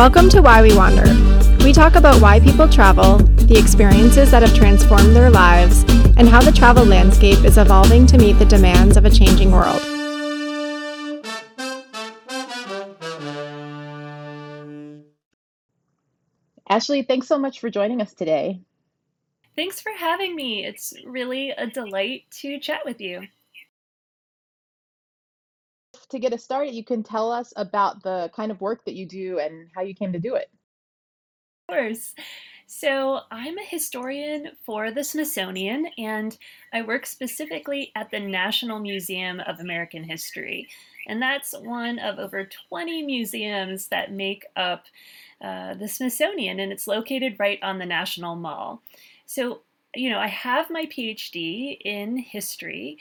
Welcome to Why We Wander. We talk about why people travel, the experiences that have transformed their lives, and how the travel landscape is evolving to meet the demands of a changing world. Ashley, thanks so much for joining us today. Thanks for having me. It's really a delight to chat with you. To get us started, you can tell us about the kind of work that you do and how you came to do it. Of course. So, I'm a historian for the Smithsonian, and I work specifically at the National Museum of American History. And that's one of over 20 museums that make up uh, the Smithsonian, and it's located right on the National Mall. So, you know, I have my PhD in history.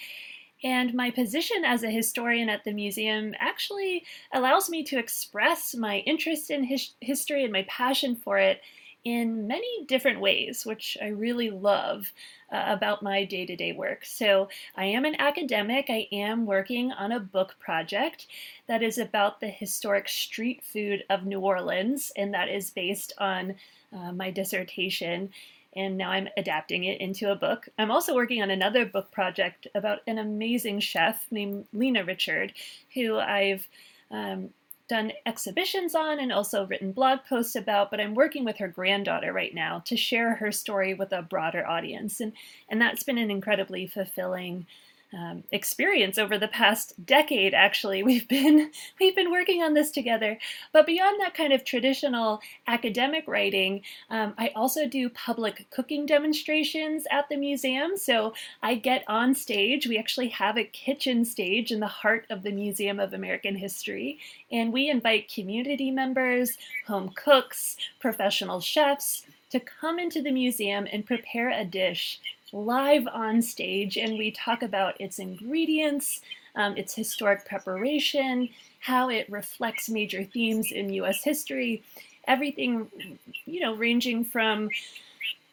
And my position as a historian at the museum actually allows me to express my interest in his- history and my passion for it in many different ways, which I really love uh, about my day to day work. So, I am an academic. I am working on a book project that is about the historic street food of New Orleans, and that is based on uh, my dissertation. And now I'm adapting it into a book. I'm also working on another book project about an amazing chef named Lena Richard, who I've um, done exhibitions on and also written blog posts about, but I'm working with her granddaughter right now to share her story with a broader audience. And, and that's been an incredibly fulfilling um, experience over the past decade actually. We've been we've been working on this together. But beyond that kind of traditional academic writing um, i also do public cooking demonstrations at the museum. So i get on stage. We actually have a kitchen stage in the heart of the museum of american history. And we invite community members home cooks professional chefs to come into the museum and prepare a dish live on stage, and we talk about its ingredients, um, its historic preparation, how it reflects major themes in U.S. history, everything, you know, ranging from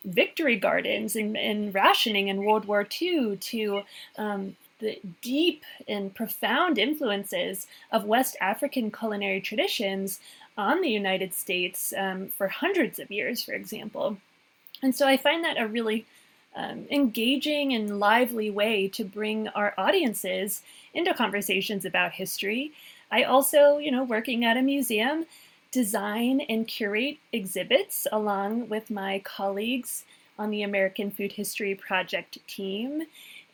victory gardens and, and rationing in World War II to um, the deep and profound influences of West African culinary traditions on the United States um, for hundreds of years, for example. And so I find that a really um, engaging and lively way to bring our audiences into conversations about history. I also, you know, working at a museum, design and curate exhibits along with my colleagues on the American Food History Project team.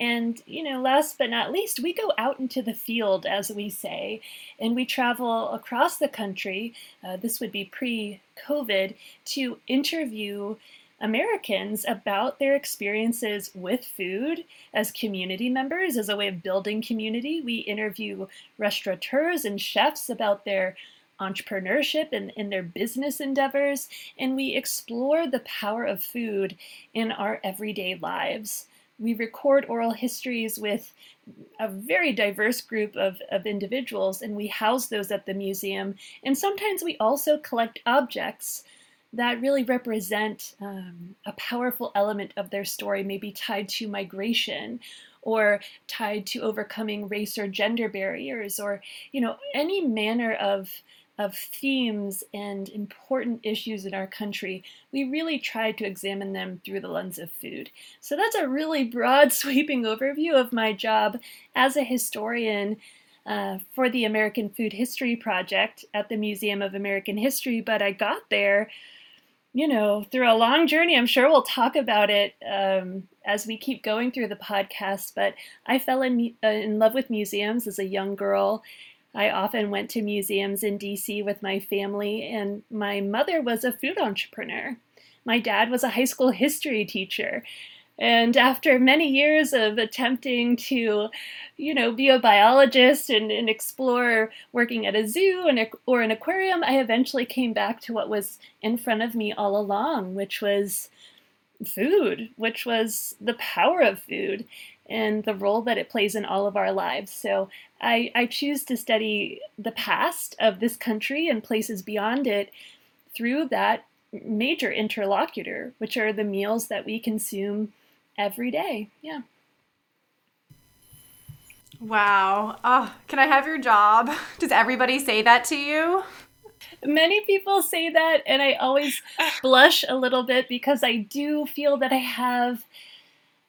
And, you know, last but not least, we go out into the field, as we say, and we travel across the country. Uh, this would be pre COVID to interview Americans about their experiences with food as community members, as a way of building community. We interview restaurateurs and chefs about their entrepreneurship and, and their business endeavors, and we explore the power of food in our everyday lives. We record oral histories with a very diverse group of, of individuals, and we house those at the museum. And sometimes we also collect objects that really represent um, a powerful element of their story, maybe tied to migration or tied to overcoming race or gender barriers or you know any manner of of themes and important issues in our country, we really try to examine them through the lens of food. So that's a really broad, sweeping overview of my job as a historian uh, for the American Food History Project at the Museum of American History. But I got there you know, through a long journey. I'm sure we'll talk about it um, as we keep going through the podcast. But I fell in, uh, in love with museums as a young girl. I often went to museums in DC with my family, and my mother was a food entrepreneur. My dad was a high school history teacher. And after many years of attempting to, you know, be a biologist and, explore working at a zoo and, or an aquarium, I eventually came back to what was in front of me all along, which was food, which was the power of food and the role that it plays in all of our lives. So I, I choose to study the past of this country and places beyond it through that major interlocutor, which are the meals that we consume every day. Yeah. Wow. Oh, can I have your job? Does everybody say that to you? Many people say that, and I always blush a little bit because I do feel that I have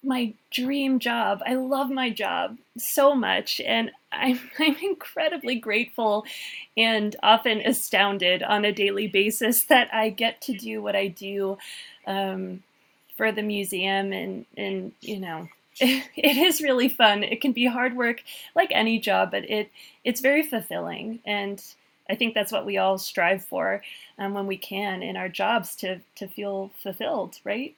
my dream job. I love my job so much, and I'm, I'm incredibly grateful and often astounded on a daily basis that I get to do what I do um, for the museum, and and you know. It, is really fun. It can be hard work, like any job, but it it's very fulfilling, and I think that's what we all strive for um, when we can in our jobs to to feel fulfilled, right?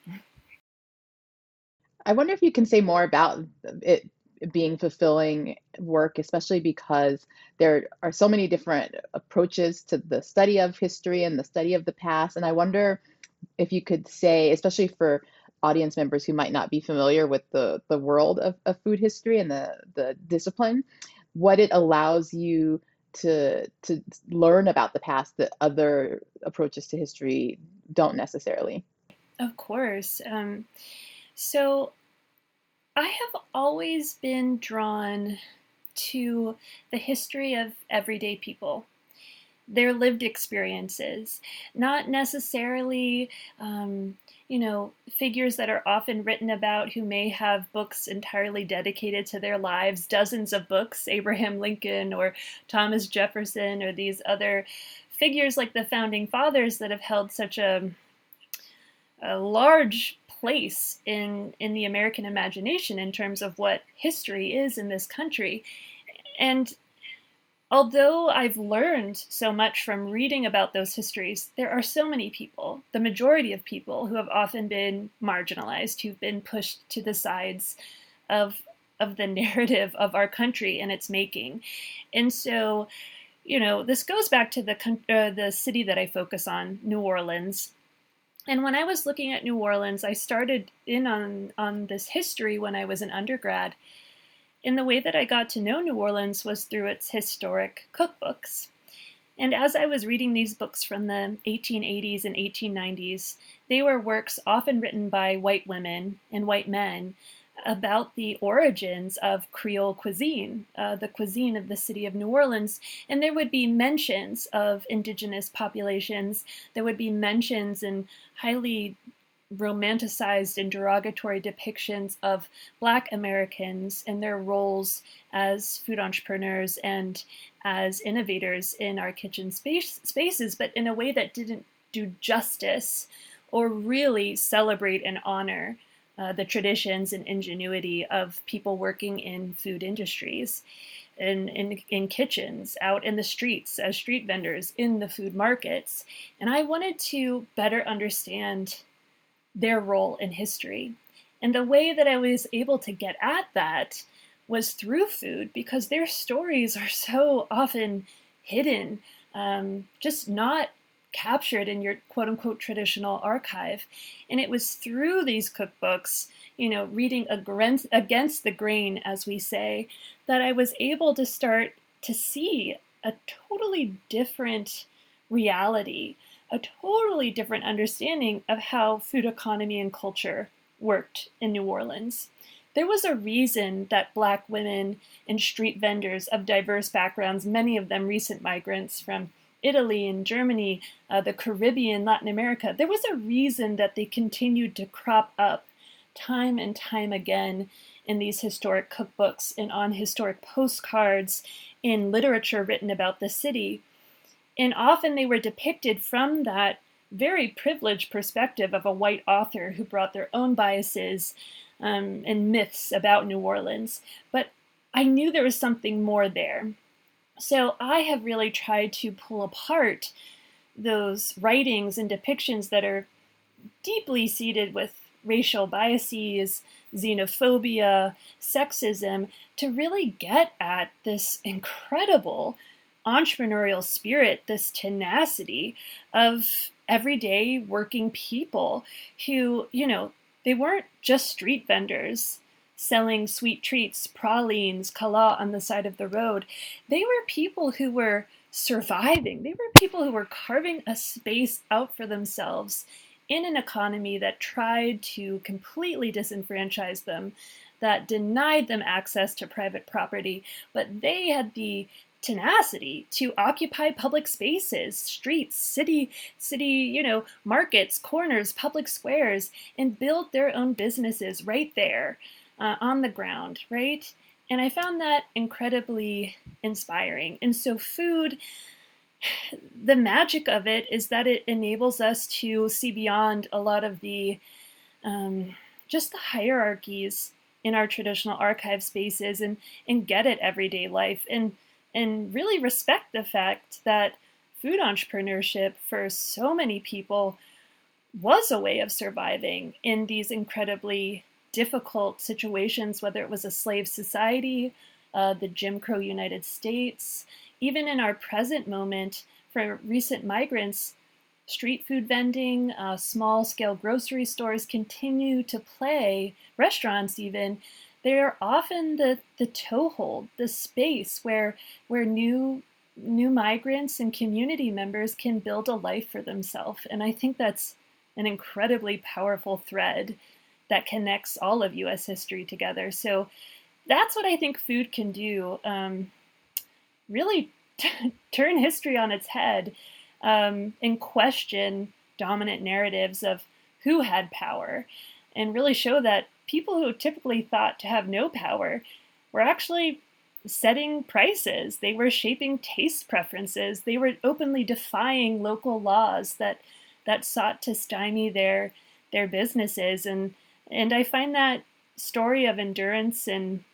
I wonder if you can say more about it being fulfilling work, especially because there are so many different approaches to the study of history and the study of the past. And I wonder if you could say, especially for audience members who might not be familiar with the, the world of, of food history and the, the discipline, what it allows you to to learn about the past that other approaches to history don't necessarily. Of course. Um, so I have always been drawn to the history of everyday people, their lived experiences, not necessarily um, you know, figures that are often written about who may have books entirely dedicated to their lives, dozens of books, Abraham Lincoln or Thomas Jefferson or these other figures like the founding fathers that have held such a, a large place in in the American imagination in terms of what history is in this country. And Although I've learned so much from reading about those histories, there are so many people, the majority of people, who have often been marginalized, who've been pushed to the sides of of the narrative of our country and its making. And so, you know, this goes back to the uh, the city that I focus on, New Orleans. And when I was looking at New Orleans, I started in on on this history when I was an undergrad and the way that I got to know New Orleans was through its historic cookbooks. And as I was reading these books from the 1880s and 1890s, they were works often written by white women and white men about the origins of Creole cuisine, uh, the cuisine of the city of New Orleans. And there would be mentions of indigenous populations, there would be mentions and highly romanticized and derogatory depictions of Black Americans and their roles as food entrepreneurs and as innovators in our kitchen space, spaces, but in a way that didn't do justice or really celebrate and honor uh, the traditions and ingenuity of people working in food industries. In, in, in kitchens, out in the streets, as street vendors, in the food markets. And I wanted to better understand their role in history. And the way that I was able to get at that was through food because their stories are so often hidden, um, just not captured in your quote unquote traditional archive. And it was through these cookbooks, you know, reading against, against the grain, as we say, that I was able to start to see a totally different reality a totally different understanding of how food economy and culture worked in New Orleans. There was a reason that black women and street vendors of diverse backgrounds, many of them recent migrants from Italy and Germany, uh, the Caribbean, Latin America, there was a reason that they continued to crop up time and time again in these historic cookbooks and on historic postcards in literature written about the city and often they were depicted from that very privileged perspective of a white author who brought their own biases um, and myths about New Orleans. But I knew there was something more there. So I have really tried to pull apart those writings and depictions that are deeply seated with racial biases, xenophobia, sexism, to really get at this incredible entrepreneurial spirit, this tenacity of everyday working people who, you know, they weren't just street vendors selling sweet treats, pralines, cala on the side of the road. They were people who were surviving. They were people who were carving a space out for themselves in an economy that tried to completely disenfranchise them, that denied them access to private property, but they had the tenacity to occupy public spaces, streets, city, city, you know, markets, corners, public squares, and build their own businesses right there uh, on the ground, right? And I found that incredibly inspiring. And so, food, the magic of it is that it enables us to see beyond a lot of the um, just the hierarchies in our traditional archive spaces and and get at everyday life and and really respect the fact that food entrepreneurship for so many people was a way of surviving in these incredibly difficult situations, whether it was a slave society, uh, the Jim Crow United States, even in our present moment for recent migrants. Street food vending, uh, small scale grocery stores continue to play, restaurants even, they're often the, the toehold, the space where where new new migrants and community members can build a life for themselves. And I think that's an incredibly powerful thread that connects all of US history together. So that's what I think food can do. Um, really t- turn history on its head um, and question dominant narratives of who had power and really show that people who typically thought to have no power were actually setting prices. They were shaping taste preferences. They were openly defying local laws that that sought to stymie their their businesses. And and I find that story of endurance and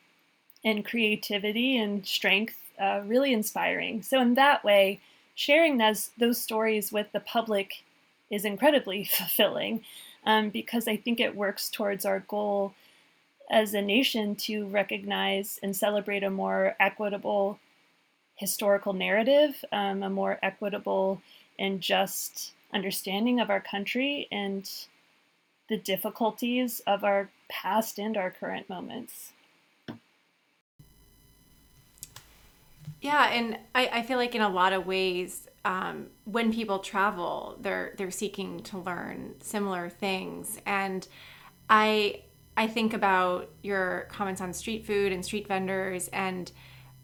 and creativity and strength uh, really inspiring. So in that way, sharing those those stories with the public is incredibly fulfilling um, because I think it works towards our goal as a nation to recognize and celebrate a more equitable historical narrative, um, a more equitable and just understanding of our country and the difficulties of our past and our current moments. Yeah, and I, I feel like in a lot of ways, um, when people travel, they're they're seeking to learn similar things, and I I think about your comments on street food and street vendors, and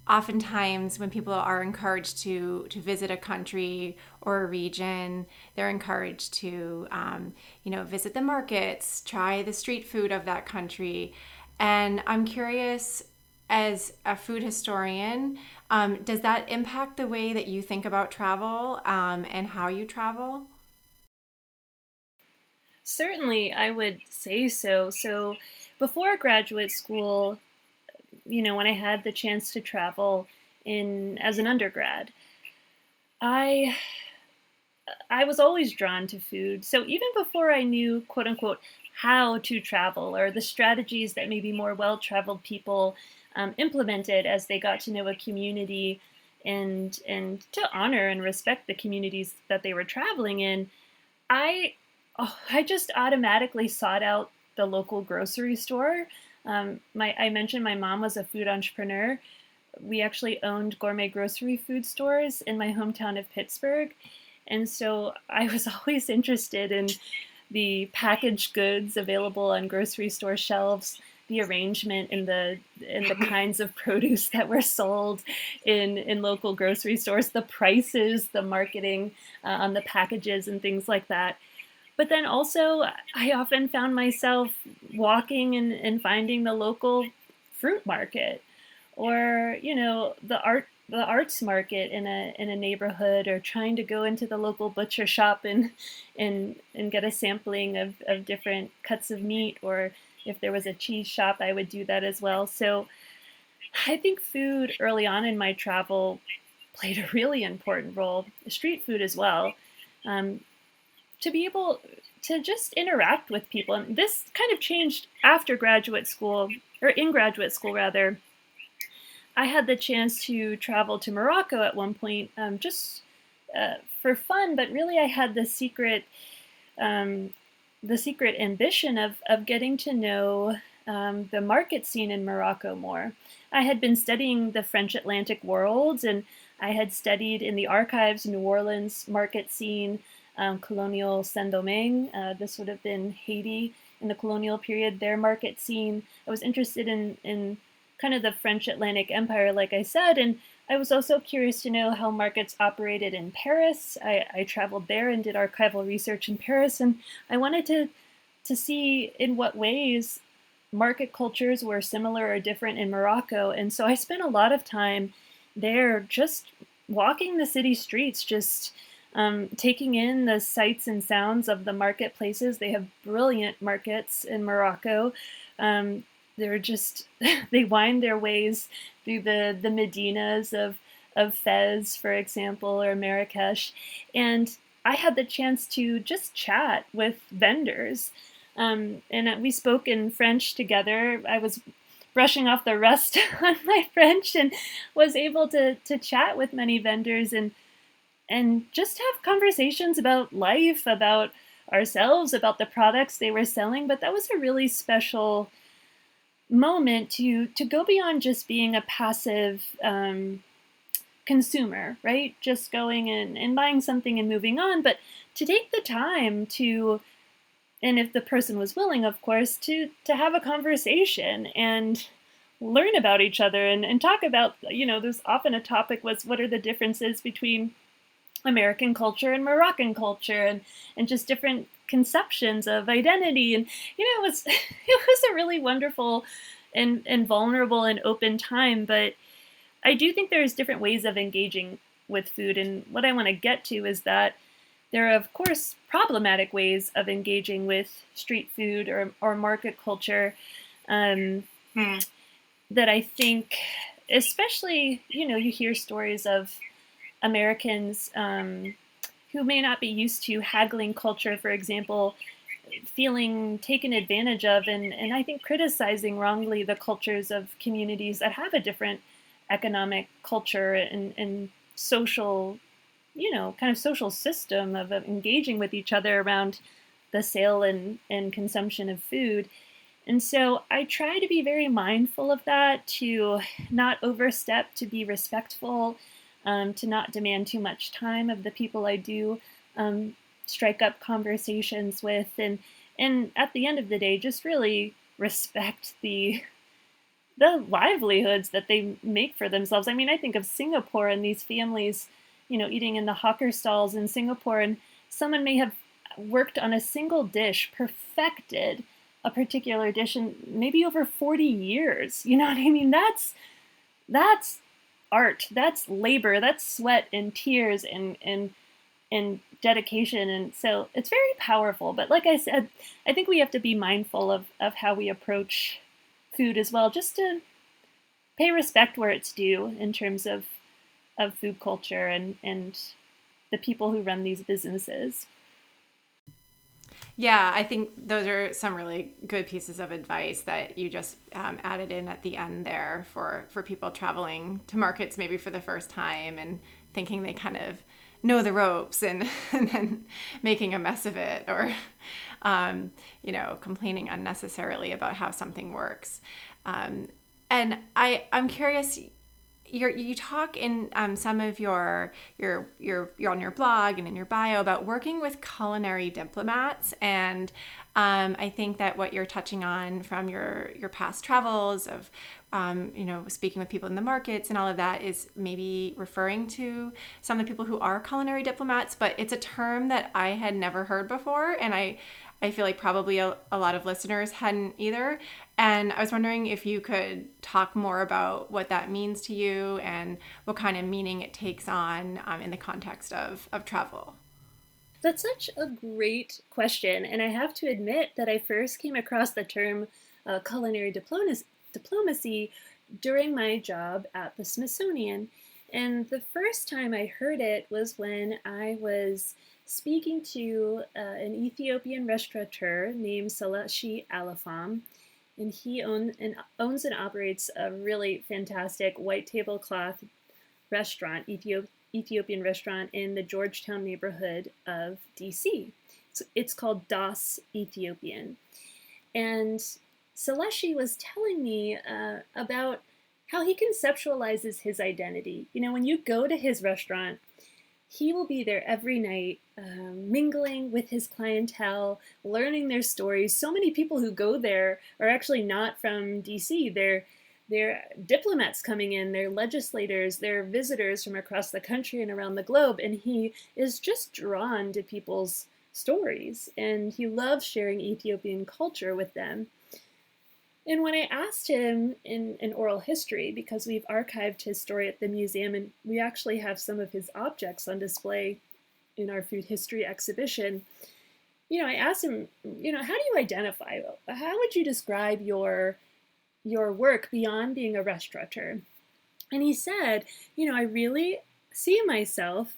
oftentimes when people are encouraged to to visit a country or a region, they're encouraged to um, you know visit the markets, try the street food of that country, and I'm curious as a food historian, um, does that impact the way that you think about travel um, and how you travel? Certainly, I would say so. So, before graduate school, you know, when I had the chance to travel in as an undergrad, I I was always drawn to food. So even before I knew quote unquote how to travel or the strategies that maybe more well-traveled people um, implemented as they got to know a community and and to honor and respect the communities that they were traveling in, I oh, I just automatically sought out the local grocery store. Um, my I mentioned my mom was a food entrepreneur. We actually owned gourmet grocery food stores in my hometown of Pittsburgh, and so I was always interested in the packaged goods available on grocery store shelves the arrangement and the and the kinds of produce that were sold in in local grocery stores, the prices, the marketing uh, on the packages and things like that. But then also, I often found myself walking and, and finding the local fruit market, or you know the art the arts market in a in a neighborhood or trying to go into the local butcher shop and and and get a sampling of, of different cuts of meat or if there was a cheese shop, I would do that as well. So I think food early on in my travel played a really important role, street food as well, um, to be able to just interact with people. And this kind of changed after graduate school, or in graduate school rather. I had the chance to travel to Morocco at one point, um, just uh, for fun, but really I had the secret um, the secret ambition of, of getting to know um, the market scene in Morocco more. I had been studying the French Atlantic worlds and I had studied in the archives New Orleans market scene, um, colonial Saint Domingue. Uh, this would have been Haiti in the colonial period, their market scene. I was interested in, in kind of the French Atlantic Empire, like I said. And I was also curious to know how markets operated in Paris. I, I traveled there and did archival research in Paris, and I wanted to to see in what ways market cultures were similar or different in Morocco. And so I spent a lot of time there just walking the city streets, just um, taking in the sights and sounds of the marketplaces. They have brilliant markets in Morocco. Um, they're just they wind their ways through the the medinas of of Fez, for example, or Marrakesh, and I had the chance to just chat with vendors um, and we spoke in French together. I was brushing off the rust on my French and was able to to chat with many vendors and and just have conversations about life, about ourselves, about the products they were selling. But that was a really special moment to to go beyond just being a passive um, consumer, right? Just going in and buying something and moving on, but to take the time to and if the person was willing, of course, to to have a conversation and learn about each other and, and talk about, you know, there's often a topic was what are the differences between American culture and Moroccan culture and, and just different conceptions of identity. And, you know, it was it was a really wonderful and, and vulnerable and open time. But I do think there's different ways of engaging with food. And what I want to get to is that there are, of course, problematic ways of engaging with street food or, or market culture um, hmm. that I think, especially, you know, you hear stories of Americans um, who may not be used to haggling culture, for example, feeling taken advantage of and, and I think criticizing wrongly the cultures of communities that have a different economic culture and, and social you know, kind of social system of, engaging with each other around the sale and, and consumption of food. And so I try to be very mindful of that, to not overstep, to be respectful, um, to not demand too much time of the people I do um, strike up conversations with, and and at the end of the day, just really respect the the livelihoods that they make for themselves. I mean, I think of Singapore and these families you know, eating in the hawker stalls in Singapore, and someone may have worked on a single dish, perfected a particular dish in maybe over 40 years. You know what I mean? That's that's art. That's labor. That's sweat and tears and and and dedication. And so it's very powerful. But like I said, I think we have to be mindful of, of how we approach food as well, just to pay respect where it's due in terms of of food culture and and the people who run these businesses. Yeah, I think those are some really good pieces of advice that you just um, added in at the end there for for people traveling to markets maybe for the first time and thinking they kind of know the ropes and, and then making a mess of it or um, you know complaining unnecessarily about how something works. Um, and I I'm curious you you talk in um, some of your your your you're on your blog and in your bio about working with culinary diplomats and um, I think that what you're touching on from your your past travels of um, you know speaking with people in the markets and all of that is maybe referring to some of the people who are culinary diplomats but it's a term that I had never heard before and I I feel like probably a, a lot of listeners hadn't either. And I was wondering if you could talk more about what that means to you and what kind of meaning it takes on um, in the context of, of travel. That's such a great question. And I have to admit that I first came across the term uh, culinary diplomacy during my job at the Smithsonian. And the first time I heard it was when I was speaking to uh, an Ethiopian restaurateur named Seleshi Alafam. And he own, and owns and operates a really fantastic white tablecloth restaurant, Ethiop- Ethiopian restaurant in the Georgetown neighborhood of DC. It's called Das Ethiopian. And Seleshi was telling me uh, about how he conceptualizes his identity. You know, when you go to his restaurant, he will be there every night, um, mingling with his clientele, learning their stories. So many people who go there are actually not from DC. They're they're diplomats coming in, they're legislators, they're visitors from across the country and around the globe, and he is just drawn to people's stories and he loves sharing Ethiopian culture with them. And when I asked him in an oral history, because we've archived his story at the museum and we actually have some of his objects on display in our food history exhibition, you know, I asked him, you know, how do you identify? How would you describe your your work beyond being a restaurateur? And he said, you know, I really see myself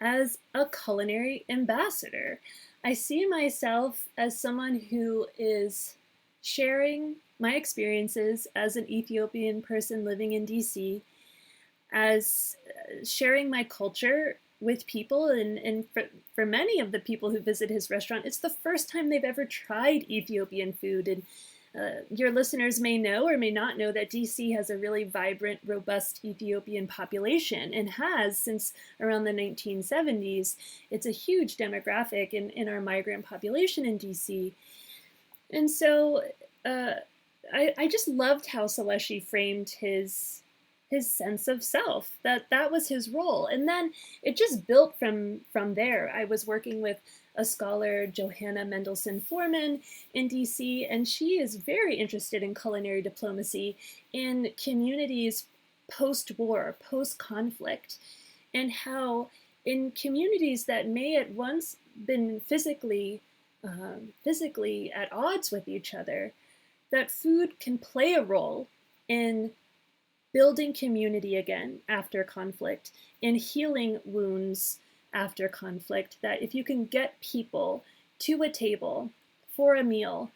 as a culinary ambassador. I see myself as someone who is sharing my experiences as an Ethiopian person living in DC, as uh, sharing my culture with people. And, and for, for many of the people who visit his restaurant, it's the first time they've ever tried Ethiopian food. And uh, your listeners may know or may not know that DC has a really vibrant, robust Ethiopian population and has since around the 1970s. It's a huge demographic in, in our migrant population in DC. And so uh, I, I just loved how Seleshi framed his his sense of self that that was his role. And then it just built from from there. I was working with a scholar, Johanna Mendelson Forman, in DC, and she is very interested in culinary diplomacy in communities post war, post conflict, and how in communities that may at once been physically um, physically at odds with each other, that food can play a role in building community again after conflict, in healing wounds after conflict that if you can get people to a table for a meal,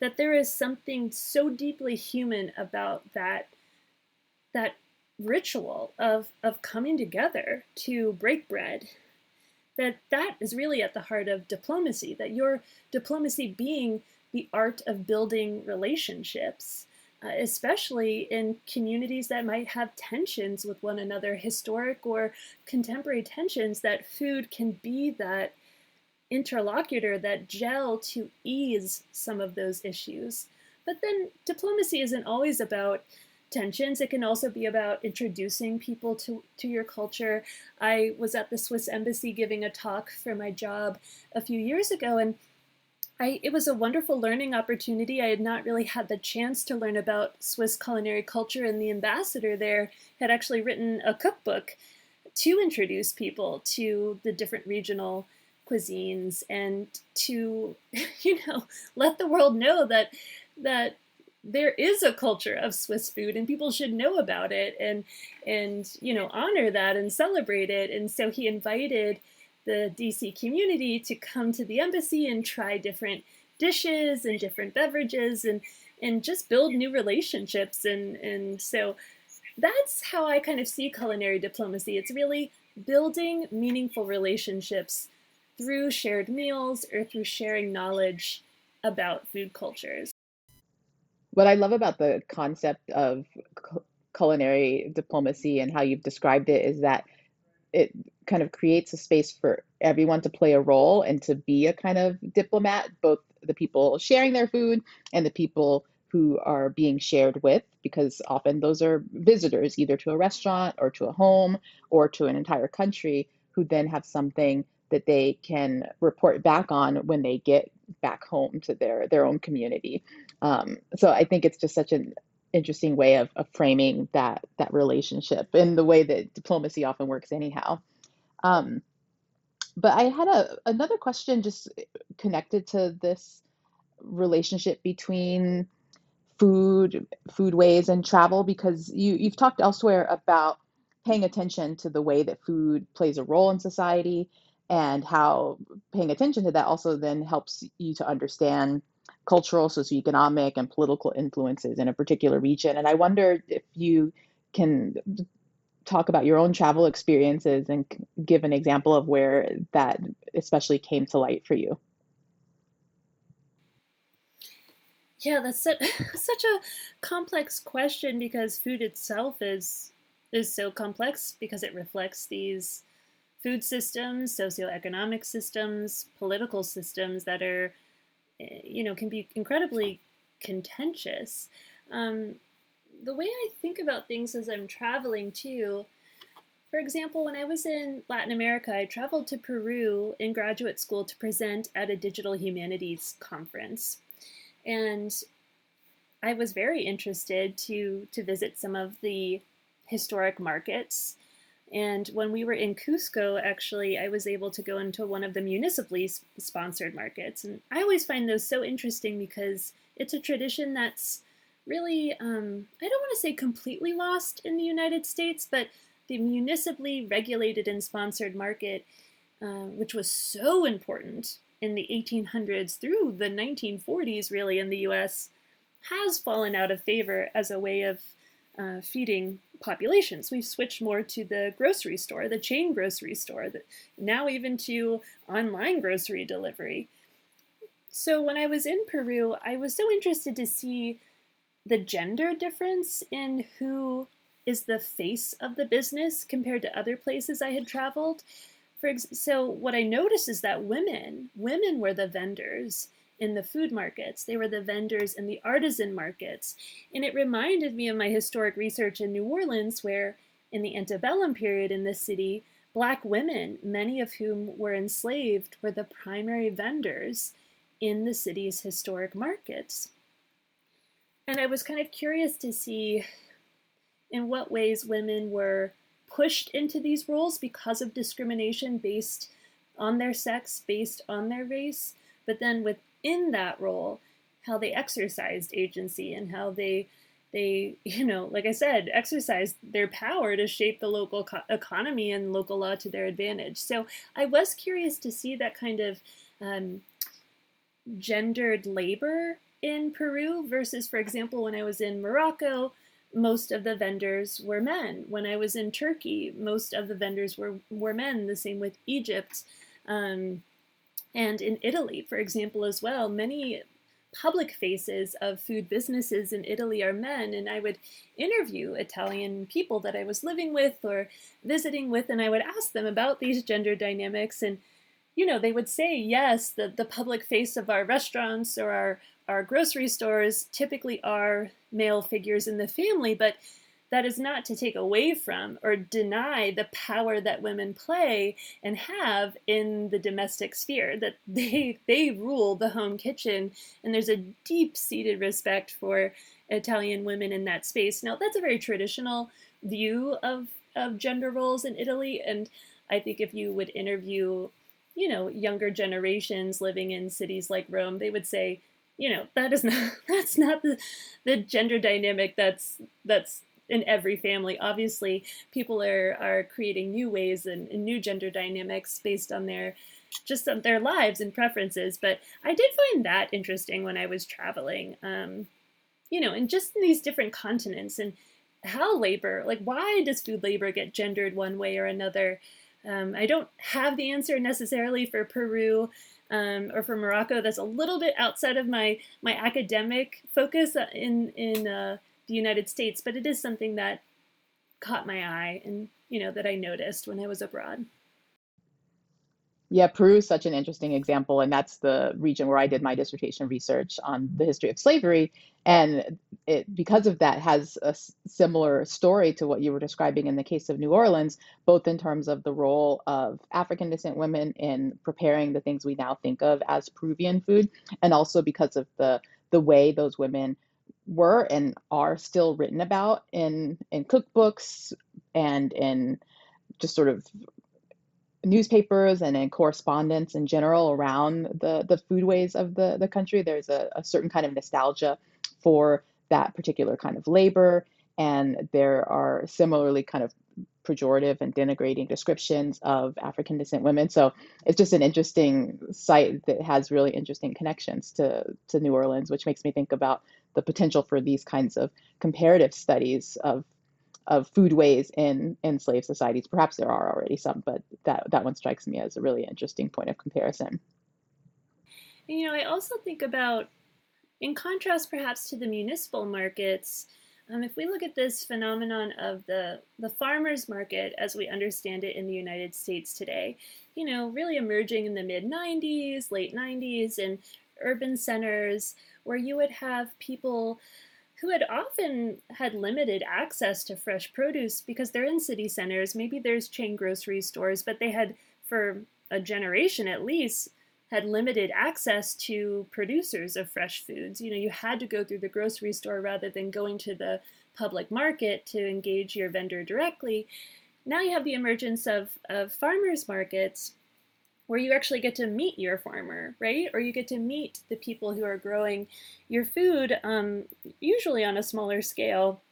that there is something so deeply human about that that ritual of of coming together to break bread that that is really at the heart of diplomacy that your diplomacy being the art of building relationships uh, especially in communities that might have tensions with one another, historic or contemporary tensions, that food can be that interlocutor, that gel to ease some of those issues. But then diplomacy isn't always about tensions. It can also be about introducing people to, to your culture. I was at the Swiss Embassy giving a talk for my job a few years ago, and I, it was a wonderful learning opportunity. I had not really had the chance to learn about Swiss culinary culture, and the ambassador there had actually written a cookbook to introduce people to the different regional cuisines and to, you know, let the world know that that there is a culture of Swiss food and people should know about it and and you know honor that and celebrate it. And so he invited the DC community to come to the embassy and try different dishes and different beverages and and just build new relationships and and so that's how I kind of see culinary diplomacy. It's really building meaningful relationships through shared meals or through sharing knowledge about food cultures. What I love about the concept of culinary diplomacy and how you've described it is that it kind of creates a space for everyone to play a role and to be a kind of diplomat, both the people sharing their food and the people who are being shared with, because often those are visitors, either to a restaurant or to a home or to an entire country, who then have something that they can report back on when they get back home to their their own community. Um, so I think it's just such an interesting way of, of framing that that relationship and the way that diplomacy often works anyhow. Um, but I had a another question just connected to this relationship between food, foodways, and travel because you you've talked elsewhere about paying attention to the way that food plays a role in society and how paying attention to that also then helps you to understand cultural, socioeconomic, and political influences in a particular region. And I wonder if you can talk about your own travel experiences and give an example of where that especially came to light for you. Yeah, that's such, such a complex question because food itself is is so complex because it reflects these food systems, socioeconomic systems, political systems that are you know, can be incredibly contentious. Um, the way I think about things as I'm traveling too. For example, when I was in Latin America, I traveled to Peru in graduate school to present at a digital humanities conference. And I was very interested to to visit some of the historic markets. And when we were in Cusco, actually, I was able to go into one of the municipally sponsored markets. And I always find those so interesting because it's a tradition that's really, um, I don't want to say completely lost in the United States, but the municipally regulated and sponsored market, uh, which was so important in the 1800s through the 1940s, really, in the US, has fallen out of favor as a way of uh, feeding populations. We've switched more to the grocery store, the chain grocery store, now even to online grocery delivery. So when I was in Peru, I was so interested to see the gender difference in who is the face of the business compared to other places I had traveled. For ex- so what I noticed is that women, women were the vendors in the food markets. They were the vendors in the artisan markets. And it reminded me of my historic research in New Orleans, where in the antebellum period in this city, black women, many of whom were enslaved, were the primary vendors in the city's historic markets. And I was kind of curious to see in what ways women were pushed into these roles because of discrimination based on their sex, based on their race, but then within that role, how they exercised agency and how they they you know like i said exercised their power to shape the local co- economy and local law to their advantage so i was curious to see that kind of um, gendered labor in Peru versus, for example, when I was in Morocco, most of the vendors were men. When I was in Turkey, most of the vendors were, were men, the same with Egypt. Um, and in Italy, for example, as well, many public faces of food businesses in Italy are men, and I would interview Italian people that I was living with or visiting with, and I would ask them about these gender dynamics. And, you know, they would say, yes, the, the public face of our restaurants or our our grocery stores typically are male figures in the family, but that is not to take away from or deny the power that women play and have in the domestic sphere that they they rule the home kitchen and there's a deep-seated respect for Italian women in that space. Now that's a very traditional view of of gender roles in Italy and I think if you would interview you know younger generations living in cities like Rome they would say you know that is not that's not the the gender dynamic that's that's in every family. Obviously people are are creating new ways and, and new gender dynamics based on their just on their lives and preferences. But i did find that interesting when i was traveling um you know and just in these different continents and how labor like why does food labor get gendered one way or another? Um, i don't have the answer necessarily for peru um, or for Morocco. That's a little bit outside of my my academic focus uh, in in uh, the United States, but it is something that caught my eye and you know that I noticed when I was abroad. Yeah, Peru is such an interesting example, and that's the region where I did my dissertation research on the history of slavery. And it, because of that, has a similar story to what you were describing in the case of New Orleans, both in terms of the role of African descent women in preparing the things we now think of as Peruvian food, and also because of the the way those women were and are still written about in in cookbooks and in just sort of newspapers and in correspondence in general around the the foodways of the the country. There's a, a certain kind of nostalgia for that particular kind of labor and there are similarly kind of pejorative and denigrating descriptions of African descent women. So it's just an interesting site that has really interesting connections to, to New Orleans, which makes me think about the potential for these kinds of comparative studies of of foodways in in slave societies. Perhaps there are already some, but that that one strikes me as a really interesting point of comparison. You know, I also think about, in contrast perhaps to the municipal markets, um, if we look at this phenomenon of the the farmers market as we understand it in the United States today, you know, really emerging in the mid 90s, late 90s, in urban centers where you would have people who had often had limited access to fresh produce because they're in city centers. Maybe there's chain grocery stores, but they had, for a generation at least, had limited access to producers of fresh foods. You know, you had to go through the grocery store rather than going to the public market to engage your vendor directly. Now you have the emergence of, of farmers markets where you actually get to meet your farmer, right? Or you get to meet the people who are growing your food, um, usually on a smaller scale.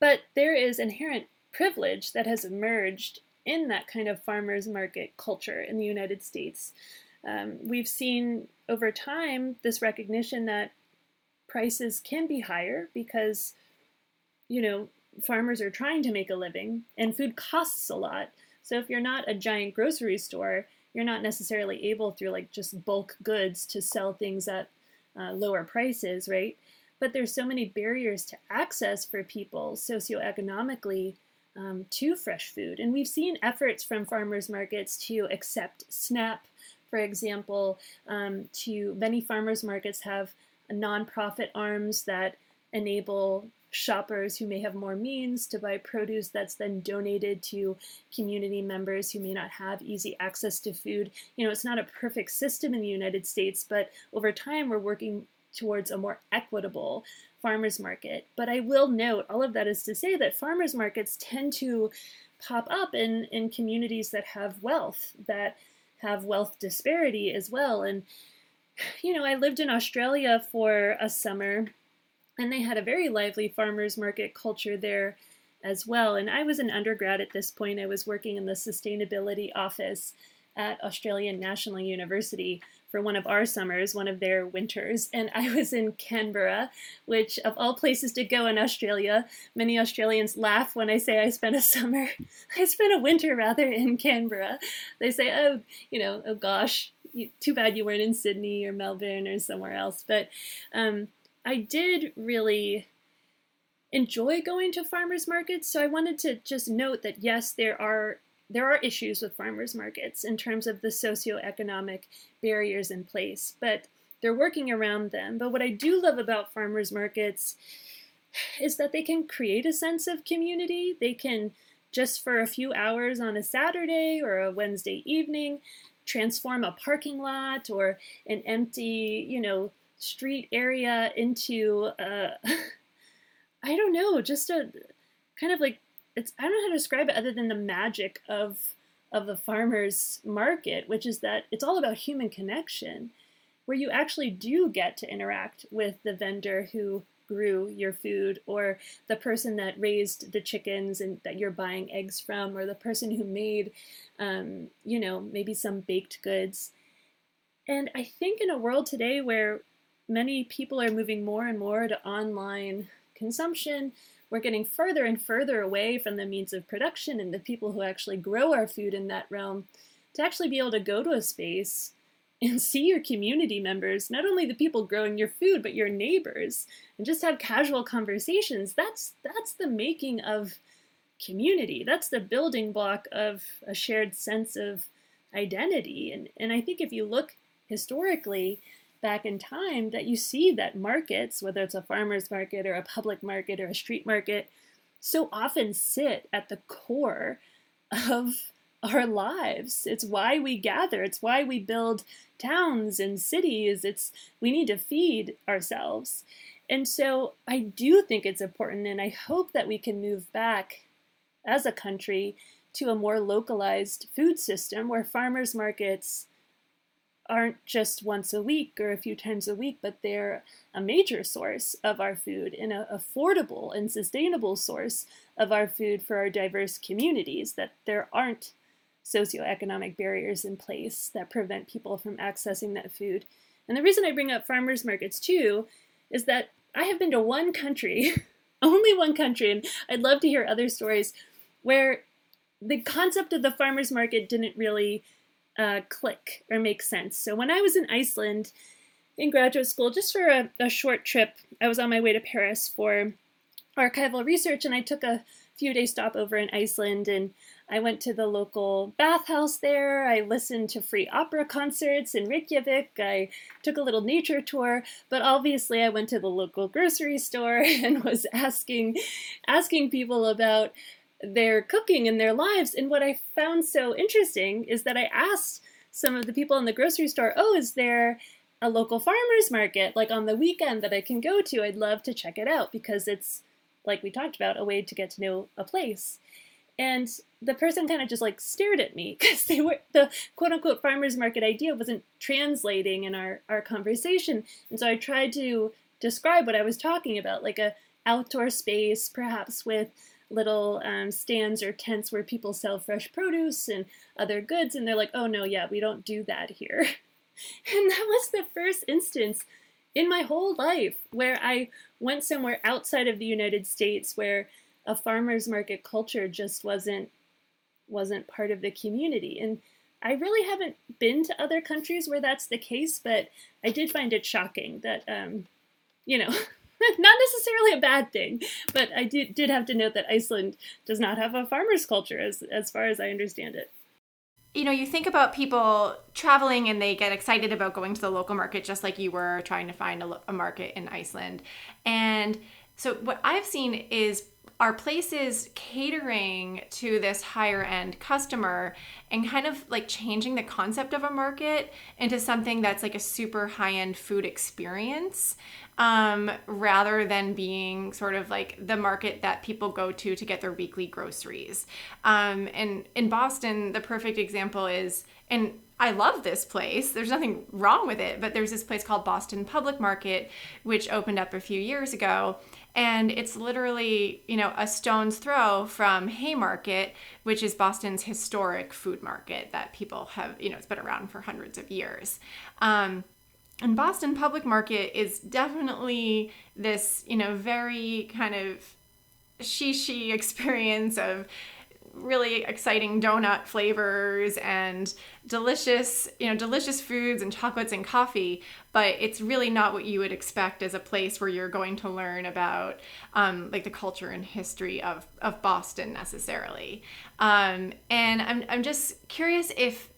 But there is inherent privilege that has emerged in that kind of farmers market culture in the United States. Um, we've seen over time this recognition that prices can be higher because, you know, farmers are trying to make a living and food costs a lot. So if you're not a giant grocery store, you're not necessarily able through like just bulk goods to sell things at uh, lower prices, right? But there's so many barriers to access for people socioeconomically um, to fresh food. And we've seen efforts from farmers markets to accept SNAP, for example, um, to many farmers markets have nonprofit arms that enable shoppers who may have more means to buy produce that's then donated to community members who may not have easy access to food. You know, it's not a perfect system in the United States, but over time we're working towards a more equitable farmers market. But I will note all of that is to say that farmers markets tend to pop up in, in communities that have wealth, that have wealth disparity as well. And, you know, I lived in Australia for a summer and they had a very lively farmers market culture there as well. And I was an undergrad at this point. I was working in the sustainability office at Australian National University for one of our summers, one of their winters. And I was in Canberra, which, of all places to go in Australia, many Australians laugh when I say I spent a summer, I spent a winter rather in Canberra. They say, oh, you know, oh gosh, too bad you weren't in Sydney or Melbourne or somewhere else. But um, I did really enjoy going to farmers markets, so I wanted to just note that yes, there are there are issues with farmers markets in terms of the socioeconomic barriers in place, but they're working around them. But what I do love about farmers markets is that they can create a sense of community. They can just for a few hours on a Saturday or a Wednesday evening transform a parking lot or an empty, you know, street area into uh, I don't know, just a kind of like it's I don't know how to describe it other than the magic of of the farmers market, which is that it's all about human connection, where you actually do get to interact with the vendor who grew your food or the person that raised the chickens and that you're buying eggs from or the person who made um, you know maybe some baked goods and i think in a world today where many people are moving more and more to online consumption. We're getting further and further away from the means of production and the people who actually grow our food in that realm to actually be able to go to a space and see your community members, not only the people growing your food, but your neighbors, and just have casual conversations. That's that's the making of community. That's the building block of a shared sense of identity. And and I think if you look historically, back in time that you see that markets, whether it's a farmer's market or a public market or a street market, so often sit at the core of our lives. It's why we gather. It's why we build towns and cities. It's we need to feed ourselves. And so I do think it's important and I hope that we can move back as a country to a more localized food system where farmers markets aren't just once a week or a few times a week, but they're a major source of our food and an affordable and sustainable source of our food for our diverse communities, that there aren't socioeconomic barriers in place that prevent people from accessing that food. And the reason I bring up farmers markets too is that I have been to one country, only one country, and I'd love to hear other stories where the concept of the farmers market didn't really uh, click or make sense. So when I was in Iceland in graduate school, just for a, a short trip, I was on my way to Paris for archival research, and I took a few day stopover in Iceland, and I went to the local bathhouse there. I listened to free opera concerts in Reykjavik. I took a little nature tour, but obviously I went to the local grocery store and was asking asking people about their cooking and their lives. And what I found so interesting is that I asked some of the people in the grocery store, "Oh, is there a local farmers market like on the weekend that I can go to? I'd love to check it out because it's like we talked about, a way to get to know a place." And the person kind of just like stared at me because they were the quote unquote farmers market idea wasn't translating in our, our conversation. And so I tried to describe what I was talking about, like a outdoor space, perhaps with little um, stands or tents where people sell fresh produce and other goods. And they're like, oh no, yeah, we don't do that here. and that was the first instance in my whole life where I went somewhere outside of the United States where a farmers market culture just wasn't wasn't part of the community and I really haven't been to other countries where that's the case, but I did find it shocking that, um, you know, not necessarily a bad thing, but I did, did have to note that Iceland does not have a farmers culture as, as far as I understand it. You know, you think about people traveling and they get excited about going to the local market, just like you were trying to find a, a market in Iceland. And so, what I've seen is are places catering to this higher end customer and kind of like changing the concept of a market into something that's like a super high end food experience um, rather than being sort of like the market that people go to to get their weekly groceries. Um, and in Boston, the perfect example is, and I love this place. There's nothing wrong with it, but there's this place called Boston Public Market, which opened up a few years ago and it's literally you know a stone's throw from haymarket which is boston's historic food market that people have you know it's been around for hundreds of years um, and boston public market is definitely this you know very kind of shishi experience of really exciting donut flavors and delicious, you know, delicious foods and chocolates and coffee, but it's really not what you would expect as a place where you're going to learn about um, like the culture and history of, of Boston necessarily. Um, and I'm, I'm just curious if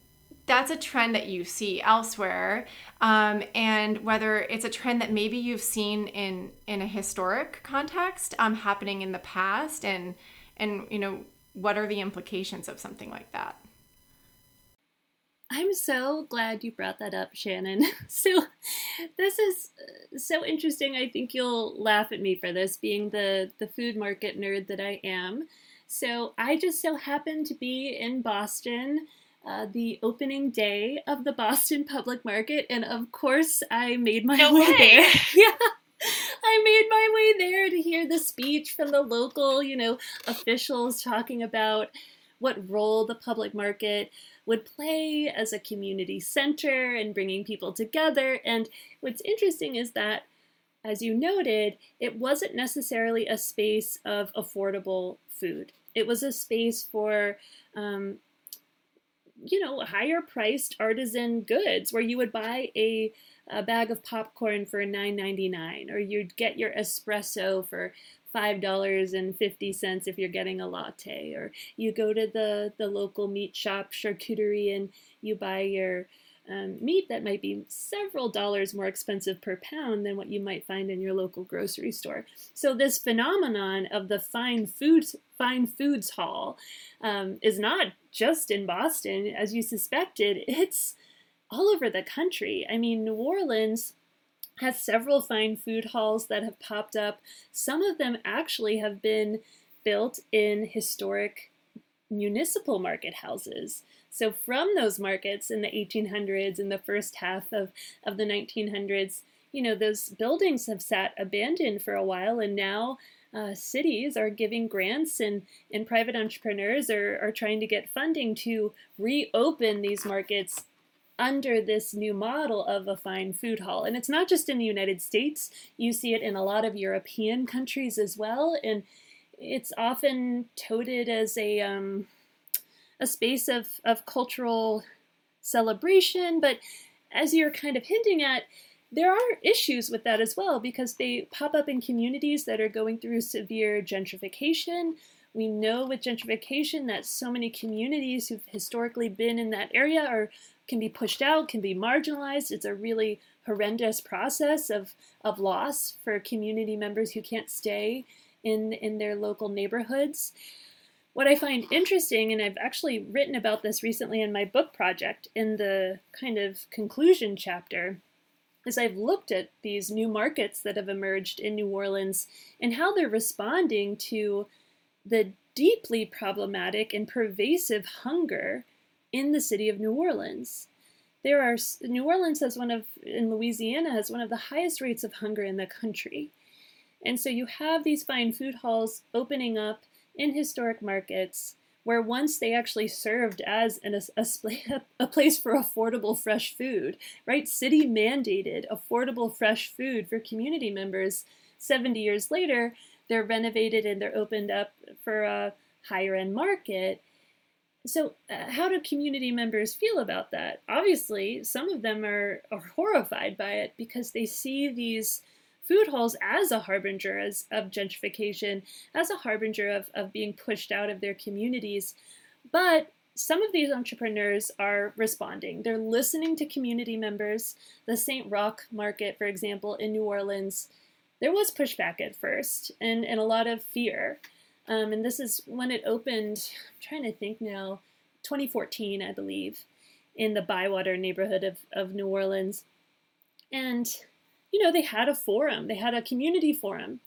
that's a trend that you see elsewhere um, and whether it's a trend that maybe you've seen in in a historic context um, happening in the past and and you know what are the implications of something like that? I'm so glad you brought that up, Shannon. So, this is uh, so interesting. I think you'll laugh at me for this, being the, the food market nerd that I am. So, I just so happened to be in Boston uh, the opening day of the Boston Public Market, and of course, I made my no way, way. there. yeah. I made my way there to hear the speech from the local, you know, officials talking about what role the public market would play as a community center and bringing people together. And what's interesting is that, as you noted, it wasn't necessarily a space of affordable food. It was a space for um, you know, higher priced artisan goods where you would buy a a bag of popcorn for $9.99, or you'd get your espresso for $5.50 if you're getting a latte, or you go to the, the local meat shop, charcuterie, and you buy your um, meat that might be several dollars more expensive per pound than what you might find in your local grocery store. So this phenomenon of the fine foods fine foods hall um, is not just in Boston, as you suspected. It's all over the country. I mean, New Orleans has several fine food halls that have popped up. Some of them actually have been built in historic municipal market houses. So, from those markets in the 1800s and the first half of, of the 1900s, you know, those buildings have sat abandoned for a while, and now uh, cities are giving grants and, and private entrepreneurs are, are trying to get funding to reopen these markets under this new model of a fine food hall. And it's not just in the United States, you see it in a lot of European countries as well. And it's often touted as a, um, a space of, of cultural celebration. But as you're kind of hinting at, there are issues with that as well because they pop up in communities that are going through severe gentrification We know with gentrification that so many communities who've historically been in that area are can be pushed out, can be marginalized. It's a really horrendous process of, of loss for community members who can't stay in, in their local neighborhoods. What I find interesting, and I've actually written about this recently in my book project in the kind of conclusion chapter, is I've looked at these new markets that have emerged in New Orleans and how they're responding to the deeply problematic and pervasive hunger in the city of New Orleans. There are New Orleans has one of in Louisiana has one of the highest rates of hunger in the country. And so you have these fine food halls opening up in historic markets where once they actually served as an, a, a, place for affordable fresh food, right? City mandated affordable fresh food for community members. 70 years later, they're renovated and they're opened up for a higher end market. So, uh, how do community members feel about that? Obviously, some of them are, are horrified by it because they see these food halls as a harbinger as, of gentrification, as a harbinger of, of being pushed out of their communities. But some of these entrepreneurs are responding. They're listening to community members. The St. Roch Market, for example, in New Orleans, there was pushback at first and, and a lot of fear. Um, and this is when it opened, I'm trying to think now, 2014, I believe, in the Bywater neighborhood of, of New Orleans. And you know, they had a forum, they had a community forum,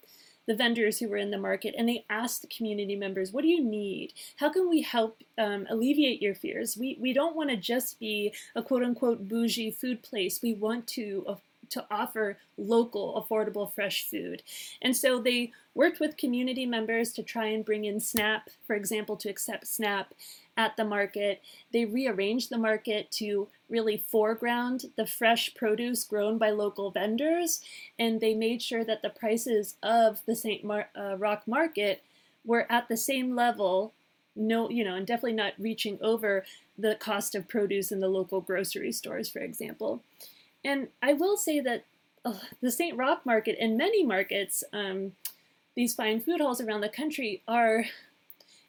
the vendors who were in the market, and they asked the community members, what do you need? How can we help um, alleviate your fears? We, we don't want to just be a quote unquote bougie food place. We want to uh, to offer local, affordable, fresh food. And so they worked with community members to try and bring in SNAP, for example, to accept SNAP at the market. They rearranged the market to really foreground the fresh produce grown by local vendors, and they made sure that the prices of the St. Mar- uh, Roch market were at the same level. No, you know, and definitely not reaching over the cost of produce in the local grocery stores, for example. And I will say that the St. Roch market and many markets, um, these fine food halls around the country, are,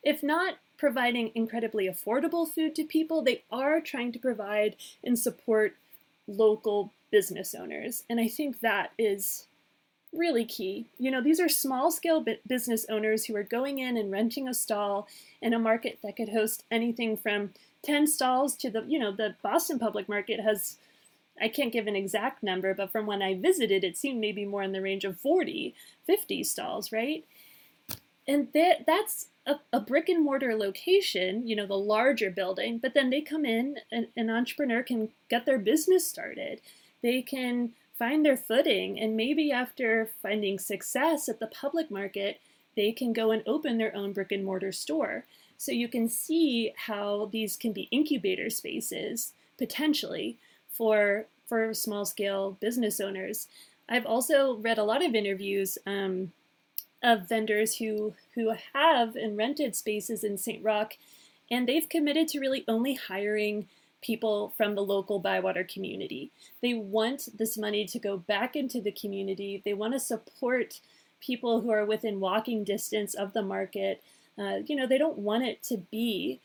if not providing incredibly affordable food to people, they are trying to provide and support local business owners. And I think that is really key. You know, these are small scale business owners who are going in and renting a stall in a market that could host anything from 10 stalls to the, you know, the Boston Public Market has I can't give an exact number, but from when I visited, it seemed maybe more in the range of 40, 50 stalls, right? And that that's a, a, brick and mortar location, you know, the larger building, but then they come in and an entrepreneur can get their business started. They can find their footing, and maybe after finding success at the public market, they can go and open their own brick and mortar store. So you can see how these can be incubator spaces potentially for for small scale business owners. I've also read a lot of interviews um, of vendors who who have and rented spaces in St. Roch, and they've committed to really only hiring people from the local Bywater community. They want this money to go back into the community. They want to support people who are within walking distance of the market. Uh, you know, they don't want it to be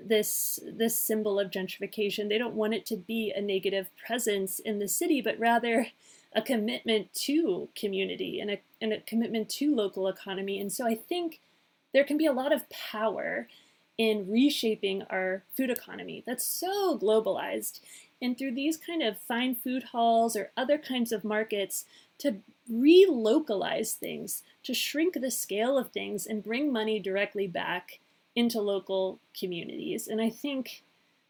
this this symbol of gentrification. They don't want it to be a negative presence in the city, but rather a commitment to community and a, and a commitment to local economy. And so I think there can be a lot of power in reshaping our food economy that's so globalized. And through these kind of fine food halls or other kinds of markets, to relocalize things, to shrink the scale of things and bring money directly back into local communities. And I think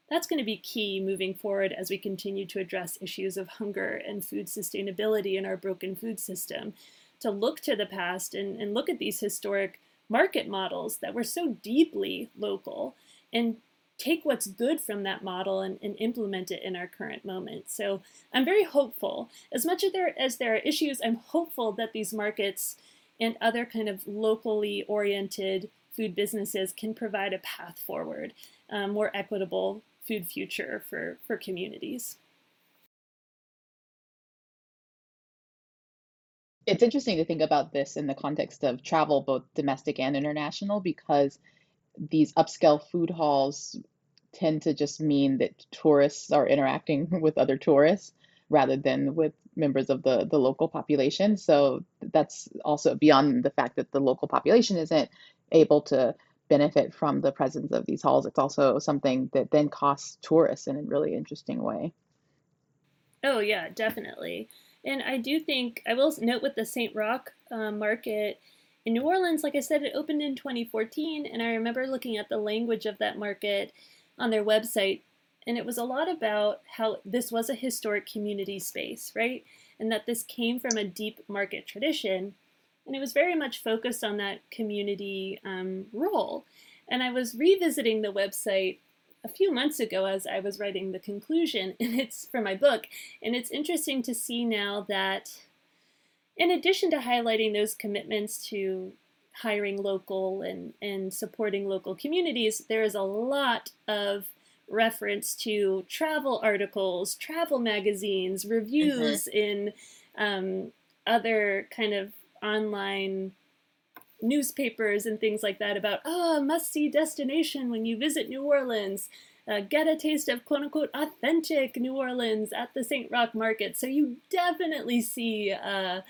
that's going to be key moving forward as we continue to address issues of hunger and food sustainability in our broken food system. To look to the past and, and look at these historic market models that were so deeply local and take what's good from that model and, and, implement it in our current moment. So I'm very hopeful. As much as there as there are issues, I'm hopeful that these markets and other kind of locally oriented food businesses can provide a path forward, um, more equitable food future for, for communities. it's interesting to think about this in the context of travel, both domestic and international, because these upscale food halls tend to just mean that tourists are interacting with other tourists rather than with members of the, the local population. So that's also beyond the fact that the local population isn't able to benefit from the presence of these halls. It's also something that then costs tourists in a really interesting way. Oh, yeah, definitely. And I do think, I will note with the St. Roch uh, market in New Orleans, like I said, it opened in 2014. And I remember looking at the language of that market on their website. And it was a lot about how this was a historic community space, right? And that this came from a deep market tradition. And it was very much focused on that community um, role. And I was revisiting the website a few months ago as I was writing the conclusion, and it's for my book. And it's interesting to see now that, in addition to highlighting those commitments to hiring local and, and supporting local communities, there is a lot of reference to travel articles, travel magazines, reviews mm-hmm. in um, other kind of online newspapers and things like that about, oh, must see destination when you visit New Orleans. Uh, get a taste of quote unquote authentic New Orleans at the St. Roch Market. So you definitely see uh,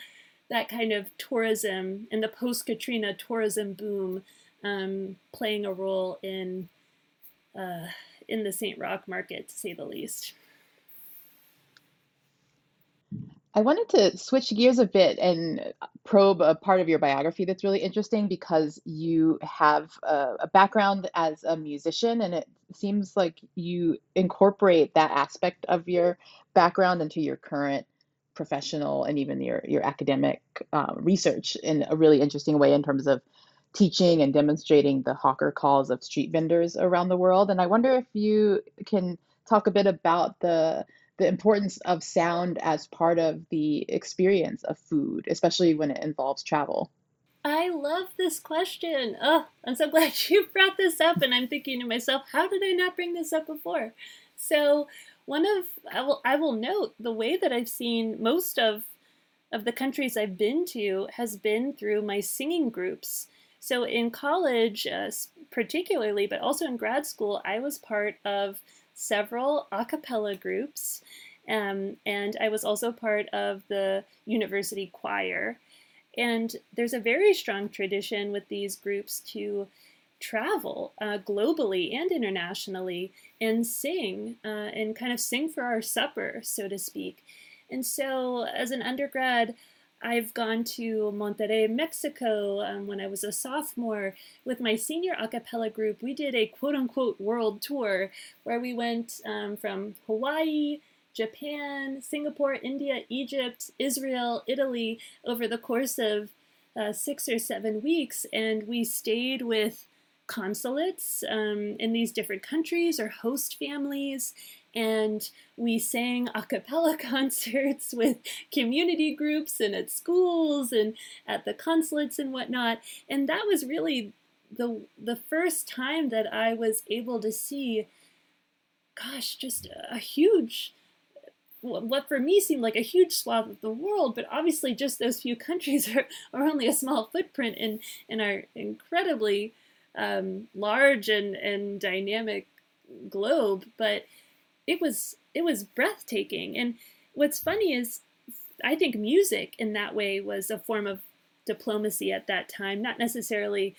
that kind of tourism and the post Katrina tourism boom um, playing a role in uh, in the St. Roch Market, to say the least. I wanted to switch gears a bit and probe a part of your biography that's really interesting because you have a, a, background as a musician, and it seems like you incorporate that aspect of your background into your current professional and even your, your academic uh, research in a really interesting way in terms of teaching and demonstrating the hawker calls of street vendors around the world. And I wonder if you can talk a bit about the the importance of sound as part of the experience of food, especially when it involves travel? I love this question. Oh, I'm so glad you brought this up. And I'm thinking to myself, how did I not bring this up before? So, one of I will I will note the way that I've seen most of of the countries I've been to has been through my singing groups. So in college, uh, particularly, but also in grad school, I was part of several a cappella groups, um, and I was also part of the university choir. And there's a very strong tradition with these groups to travel uh, globally and internationally and sing uh, and kind of sing for our supper, so to speak. And so, as an undergrad, I've gone to Monterrey, Mexico um, when I was a sophomore with my senior a cappella group. We did a quote unquote world tour where we went um, from Hawaii, Japan, Singapore, India, Egypt, Israel, Italy over the course of uh, six or seven weeks. And we stayed with consulates um, in these different countries or host families and we sang a cappella concerts with community groups and at schools and at the consulates and whatnot. And that was really the the first time that I was able to see, gosh, just a huge what for me seemed like a huge swath of the world, but obviously just those few countries are, are only a small footprint in, in our incredibly um, large and, and dynamic globe. But it was it was breathtaking. And what's funny is I think music in that way was a form of diplomacy at that time, not necessarily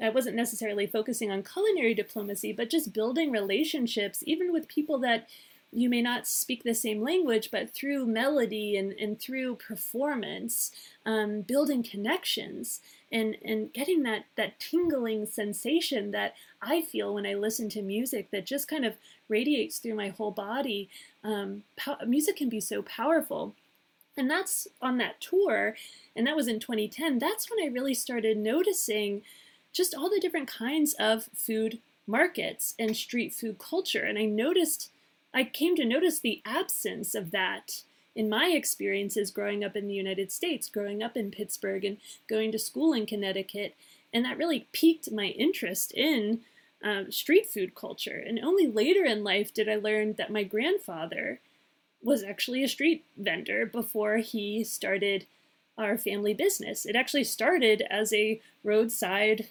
I wasn't necessarily focusing on culinary diplomacy, but just building relationships, even with people that you may not speak the same language, but through melody and, and through performance, um, building connections and, and getting that, that tingling sensation that I feel when I listen to music that just kind of radiates through my whole body. Um, po- music can be so powerful. And that's on that tour, and that was in 2010. That's when I really started noticing just all the different kinds of food markets and street food culture. And I noticed I came to notice the absence of that in my experiences growing up in the United States, growing up in Pittsburgh, and going to school in Connecticut. And that really piqued my interest in um, street food culture. And only later in life did I learn that my grandfather was actually a street vendor before he started our family business. It actually started as a roadside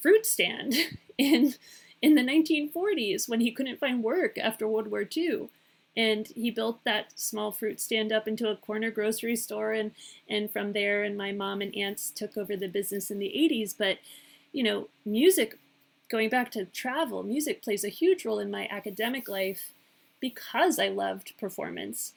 fruit stand in in the 1940s when he couldn't find work after World War II. And he built that small fruit stand up into a corner grocery store and and from there and my mom and aunts took over the business in the 80s, but you know, music going back to travel, music plays a huge role in my academic life because I loved performance.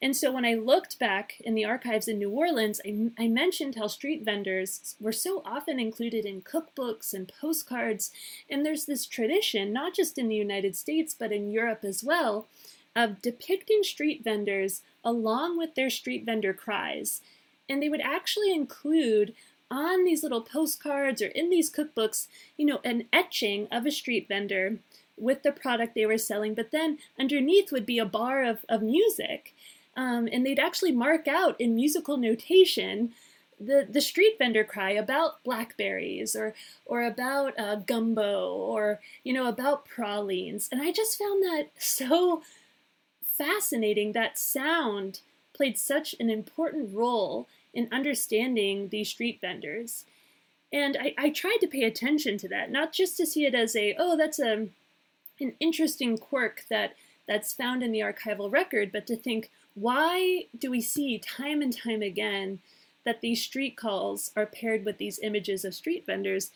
And so when I looked back in the archives in New Orleans, I, I, mentioned how street vendors were so often included in cookbooks and postcards. And there's this tradition, not just in the United States, but in Europe as well, of depicting street vendors along with their street vendor cries. And they would actually include on these little postcards or in these cookbooks, you know, an etching of a street vendor with the product they were selling, but then underneath would be a bar of, of music. Um, and they'd actually mark out in musical notation the, the street vendor cry about blackberries or or about uh, gumbo or you know about pralines and i just found that so fascinating that sound played such an important role in understanding these street vendors and I, I tried to pay attention to that not just to see it as a oh that's a an interesting quirk that that's found in the archival record but to think why do we see time and time again that these street calls are paired with these images of street vendors?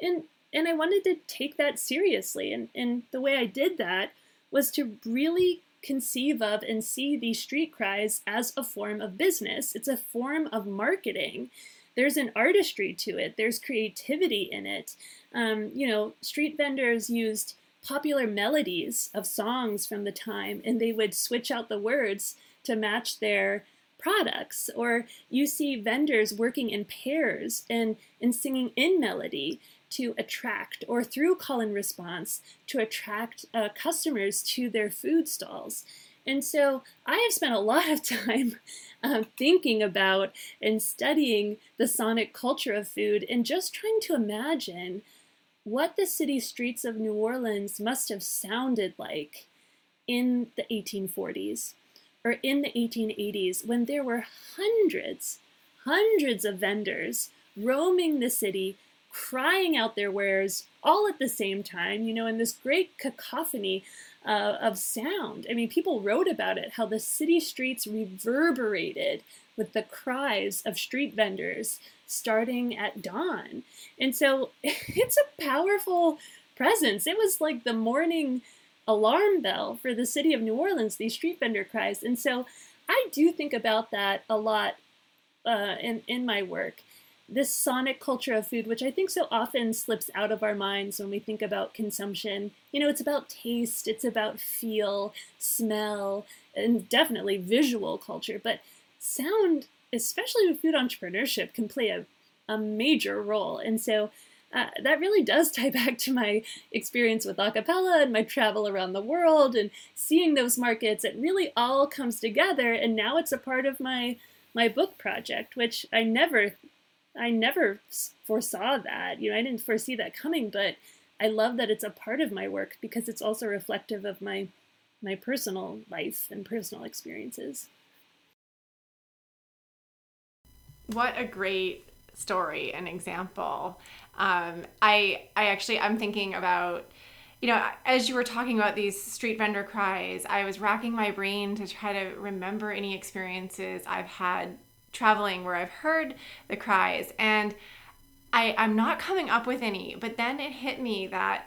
And and I wanted to take that seriously. And, and the way I did that was to really conceive of and see these street cries as a form of business. It's a form of marketing. There's an artistry to it, there's creativity in it. Um, you know, street vendors used popular melodies of songs from the time and they would switch out the words to match their products or you see vendors working in pairs and, and singing in melody to attract or through call and response to attract uh, customers to their food stalls. And so I have spent a lot of time uh, thinking about and studying the sonic culture of food and just trying to imagine what the city streets of New Orleans must have sounded like in the 1840s or in the 1880s when there were hundreds, hundreds of vendors roaming the city, crying out their wares all at the same time, you know, in this great cacophony uh, of sound. I mean, people wrote about it, how the city streets reverberated with the cries of street vendors starting at dawn. And so it's a powerful presence. It was like the morning alarm bell for the city of New Orleans, these street vendor cries. And so I do think about that a lot uh, in, in my work. This sonic culture of food, which I think so often slips out of our minds when we think about consumption. You know, it's about taste, it's about feel, smell, and definitely visual culture. But sound, especially with food entrepreneurship, can play a, a major role. And so uh, that really does tie back to my experience with acapella and my travel around the world and seeing those markets. It really all comes together, and now it's a part of my my book project, which I never I never foresaw that. You know, I didn't foresee that coming, but I love that it's a part of my work because it's also reflective of my my personal life and personal experiences. What a great story and example. Um, I I actually I'm thinking about you know as you were talking about these street vendor cries, I was racking my brain to try to remember any experiences I've had traveling where I've heard the cries and I I'm not coming up with any, but then it hit me that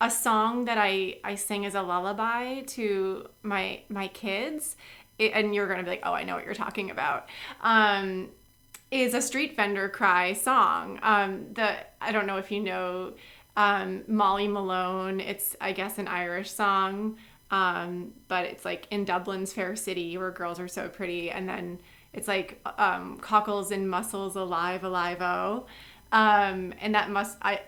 a song that I I sing as a lullaby to my my kids it, and you're to be like, "Oh, I know what you're talking about." Um is a street vendor cry song. Um, the I don't know if you know um, Molly Malone. It's I guess an Irish song, um, but it's like in Dublin's Fair City where girls are so pretty, and then it's like um, cockles and mussels alive alive oh, um, and that must I.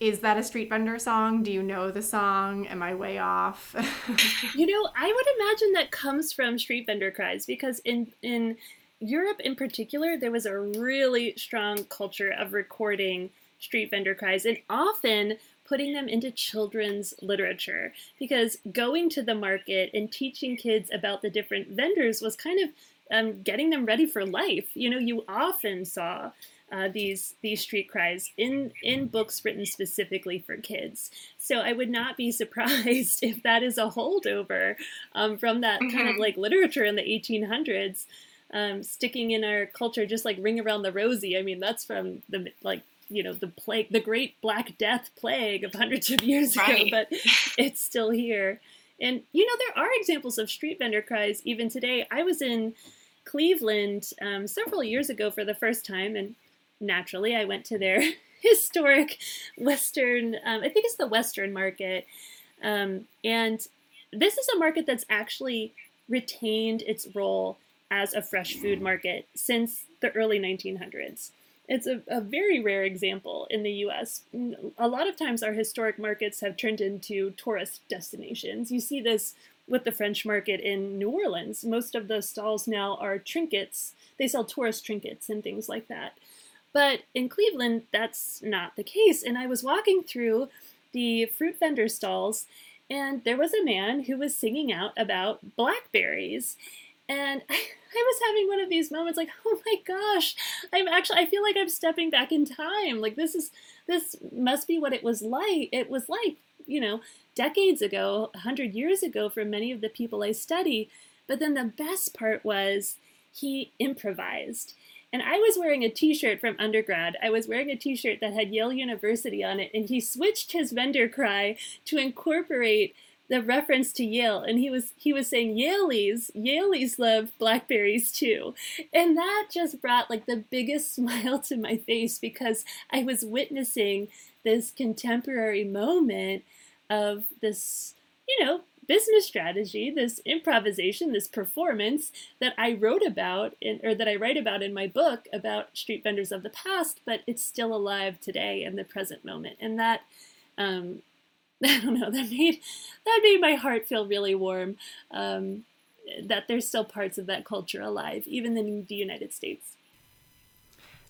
Is that a street vendor song? Do you know the song? Am I way off? you know, I would imagine that comes from street vendor cries because in in Europe in particular, there was a really strong culture of recording street vendor cries and often putting them into children's literature because going to the market and teaching kids about the different vendors was kind of um, getting them ready for life. You know, you often saw uh, these these street cries in in books written specifically for kids. So I would not be surprised if that is a holdover um, from that mm-hmm. kind of mm-hmm. like literature in the 1800s, um, sticking in our culture, just like Ring Around the Rosie. I mean, that's from the like you know the plague, the Great Black Death plague of hundreds of years right. ago, but it's still here. And you know there are examples of street vendor cries even today. I was in Cleveland um, several years ago for the first time, and naturally, I went to their historic Western, um, I think it's the Western Market. Um, and this is a market that's actually retained its role as a fresh food market since the early 1900s. It's a, a, very rare example in the US. A lot of times, our historic markets have turned into tourist destinations. You see this with the French market in New Orleans. Most of the stalls now are trinkets, they sell tourist trinkets and things like that. But in Cleveland, that's not the case. And I was walking through the fruit vendor stalls, and there was a man who was singing out about blackberries. And I, was having one of these moments like, oh my gosh, I'm actually, I feel like I'm stepping back in time. Like, this is, this must be what it was like. It was like, you know, decades ago, a hundred years ago for many of the people I study. But then the best part was he improvised. And I was wearing a t shirt from undergrad. I was wearing a t shirt that had Yale University on it, and he switched his vendor cry to incorporate the reference to Yale, and he was he was saying Yalies, Yalies love blackberries too, and that just brought like the biggest smile to my face because I was witnessing this contemporary moment of this, you know, business strategy, this improvisation, this performance that I wrote about in, or that I write about in my book about street vendors of the past, but it's still alive today in the present moment. And that, um, I don't know, that made that made my heart feel really warm. Um, that there's still parts of that culture alive, even in the United States.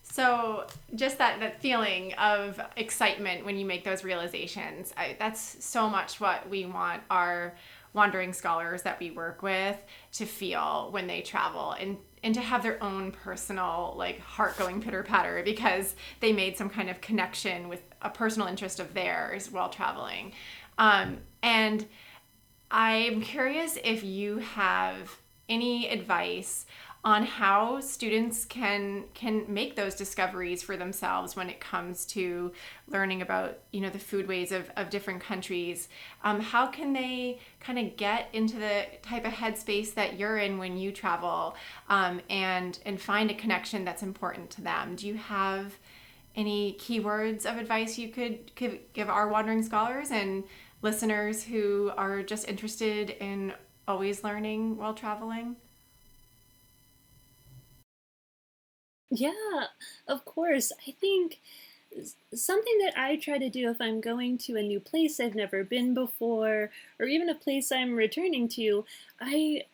So just that that feeling of excitement when you make those realizations, I, that's so much what we want our wandering scholars that we work with to feel when they travel and and to have their own personal like heart going pitter patter because they made some kind of connection with a personal interest of theirs while traveling. Um, and I'm curious if you have any advice on how students can can make those discoveries for themselves when it comes to learning about you know the foodways of, of different countries um, how can they kind of get into the type of headspace that you're in when you travel um, and and find a connection that's important to them do you have any keywords of advice you could, could give our wandering scholars and listeners who are just interested in always learning while traveling Yeah, of course. I think something that I try to do if I'm going to a new place I've never been before, or even a place I'm returning to, I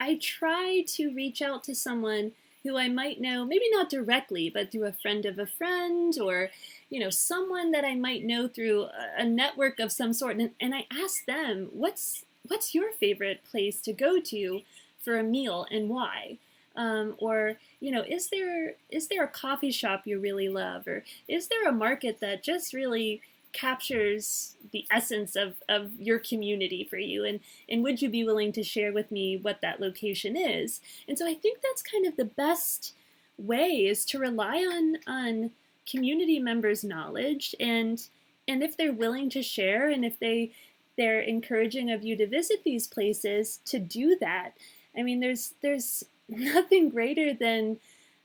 I try to reach out to someone who I might know, maybe not directly, but through a friend of a friend or you know someone that I might know through a network of some sort. And, and I ask them what's what's your favorite place to go to for a meal and why? Um, or you know is there is there a coffee shop you really love? Or is there a market that just really captures the essence of, of your community for you. And and would you be willing to share with me what that location is? And so i think that's kind of the best way is to rely on on community members knowledge and and if they're willing to share and if they they're encouraging of you to visit these places to do that. I mean there's there's nothing greater than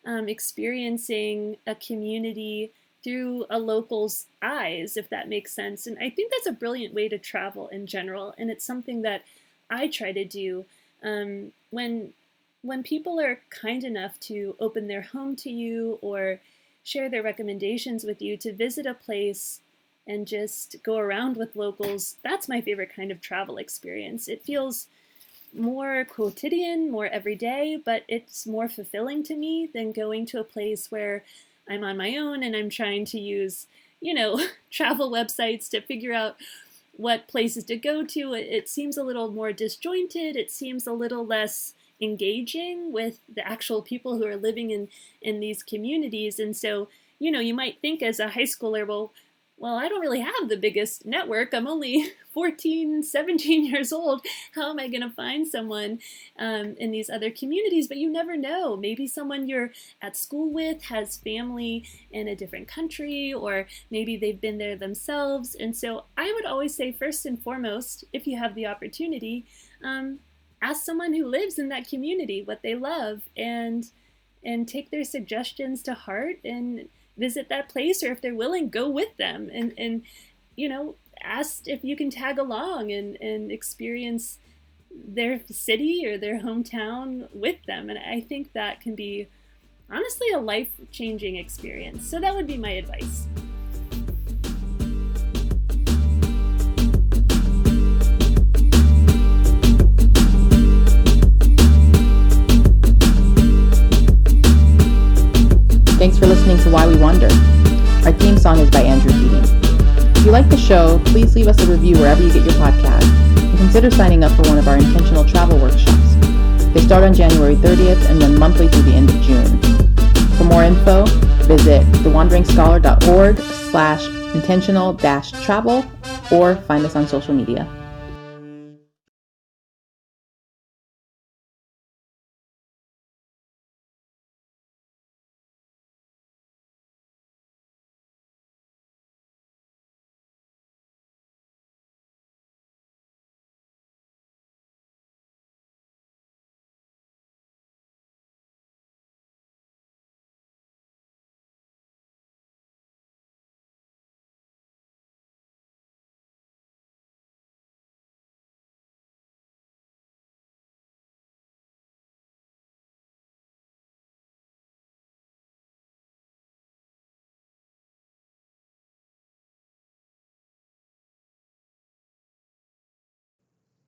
um, experiencing a community through a local's eyes, if that makes sense. And I think that's a brilliant way to travel in general, and it's something that I try to do um, when when people are kind enough to open their home to you or share their recommendations with you to visit a place and just go around with locals. That's my favorite kind of travel experience. It feels more quotidian, more everyday, but it's more fulfilling to me than going to a place where I'm on my own and I'm trying to use, you know, travel websites to figure out what places to go to. It, it seems a little more disjointed. It seems a little less engaging with the actual people who are living in in these communities and so you know you might think as a high schooler well well i don't really have the biggest network. I'm only 14 17 years old. How am i going to find someone um, in these other communities? But you never know. Maybe someone you're at school with has family in a different country or maybe they've been there themselves. And so i would always say first and foremost if you have the opportunity um, ask someone who lives in that community what they love and and take their suggestions to heart and visit that place or if they're willing go with them and and you know ask if you can tag along and and experience their city or their hometown with them. And i think that can be honestly a life changing experience. So that would be my advice Thanks for listening to Why We Wander. Our theme song is by Andrew Keating. If you like the show, please leave us a review wherever you get your podcast and consider signing up for one of our intentional travel workshops. They start on January 30th and run monthly through the end of June. For more info, visit thewanderingscholar.org slash intentional dash travel or find us on social media.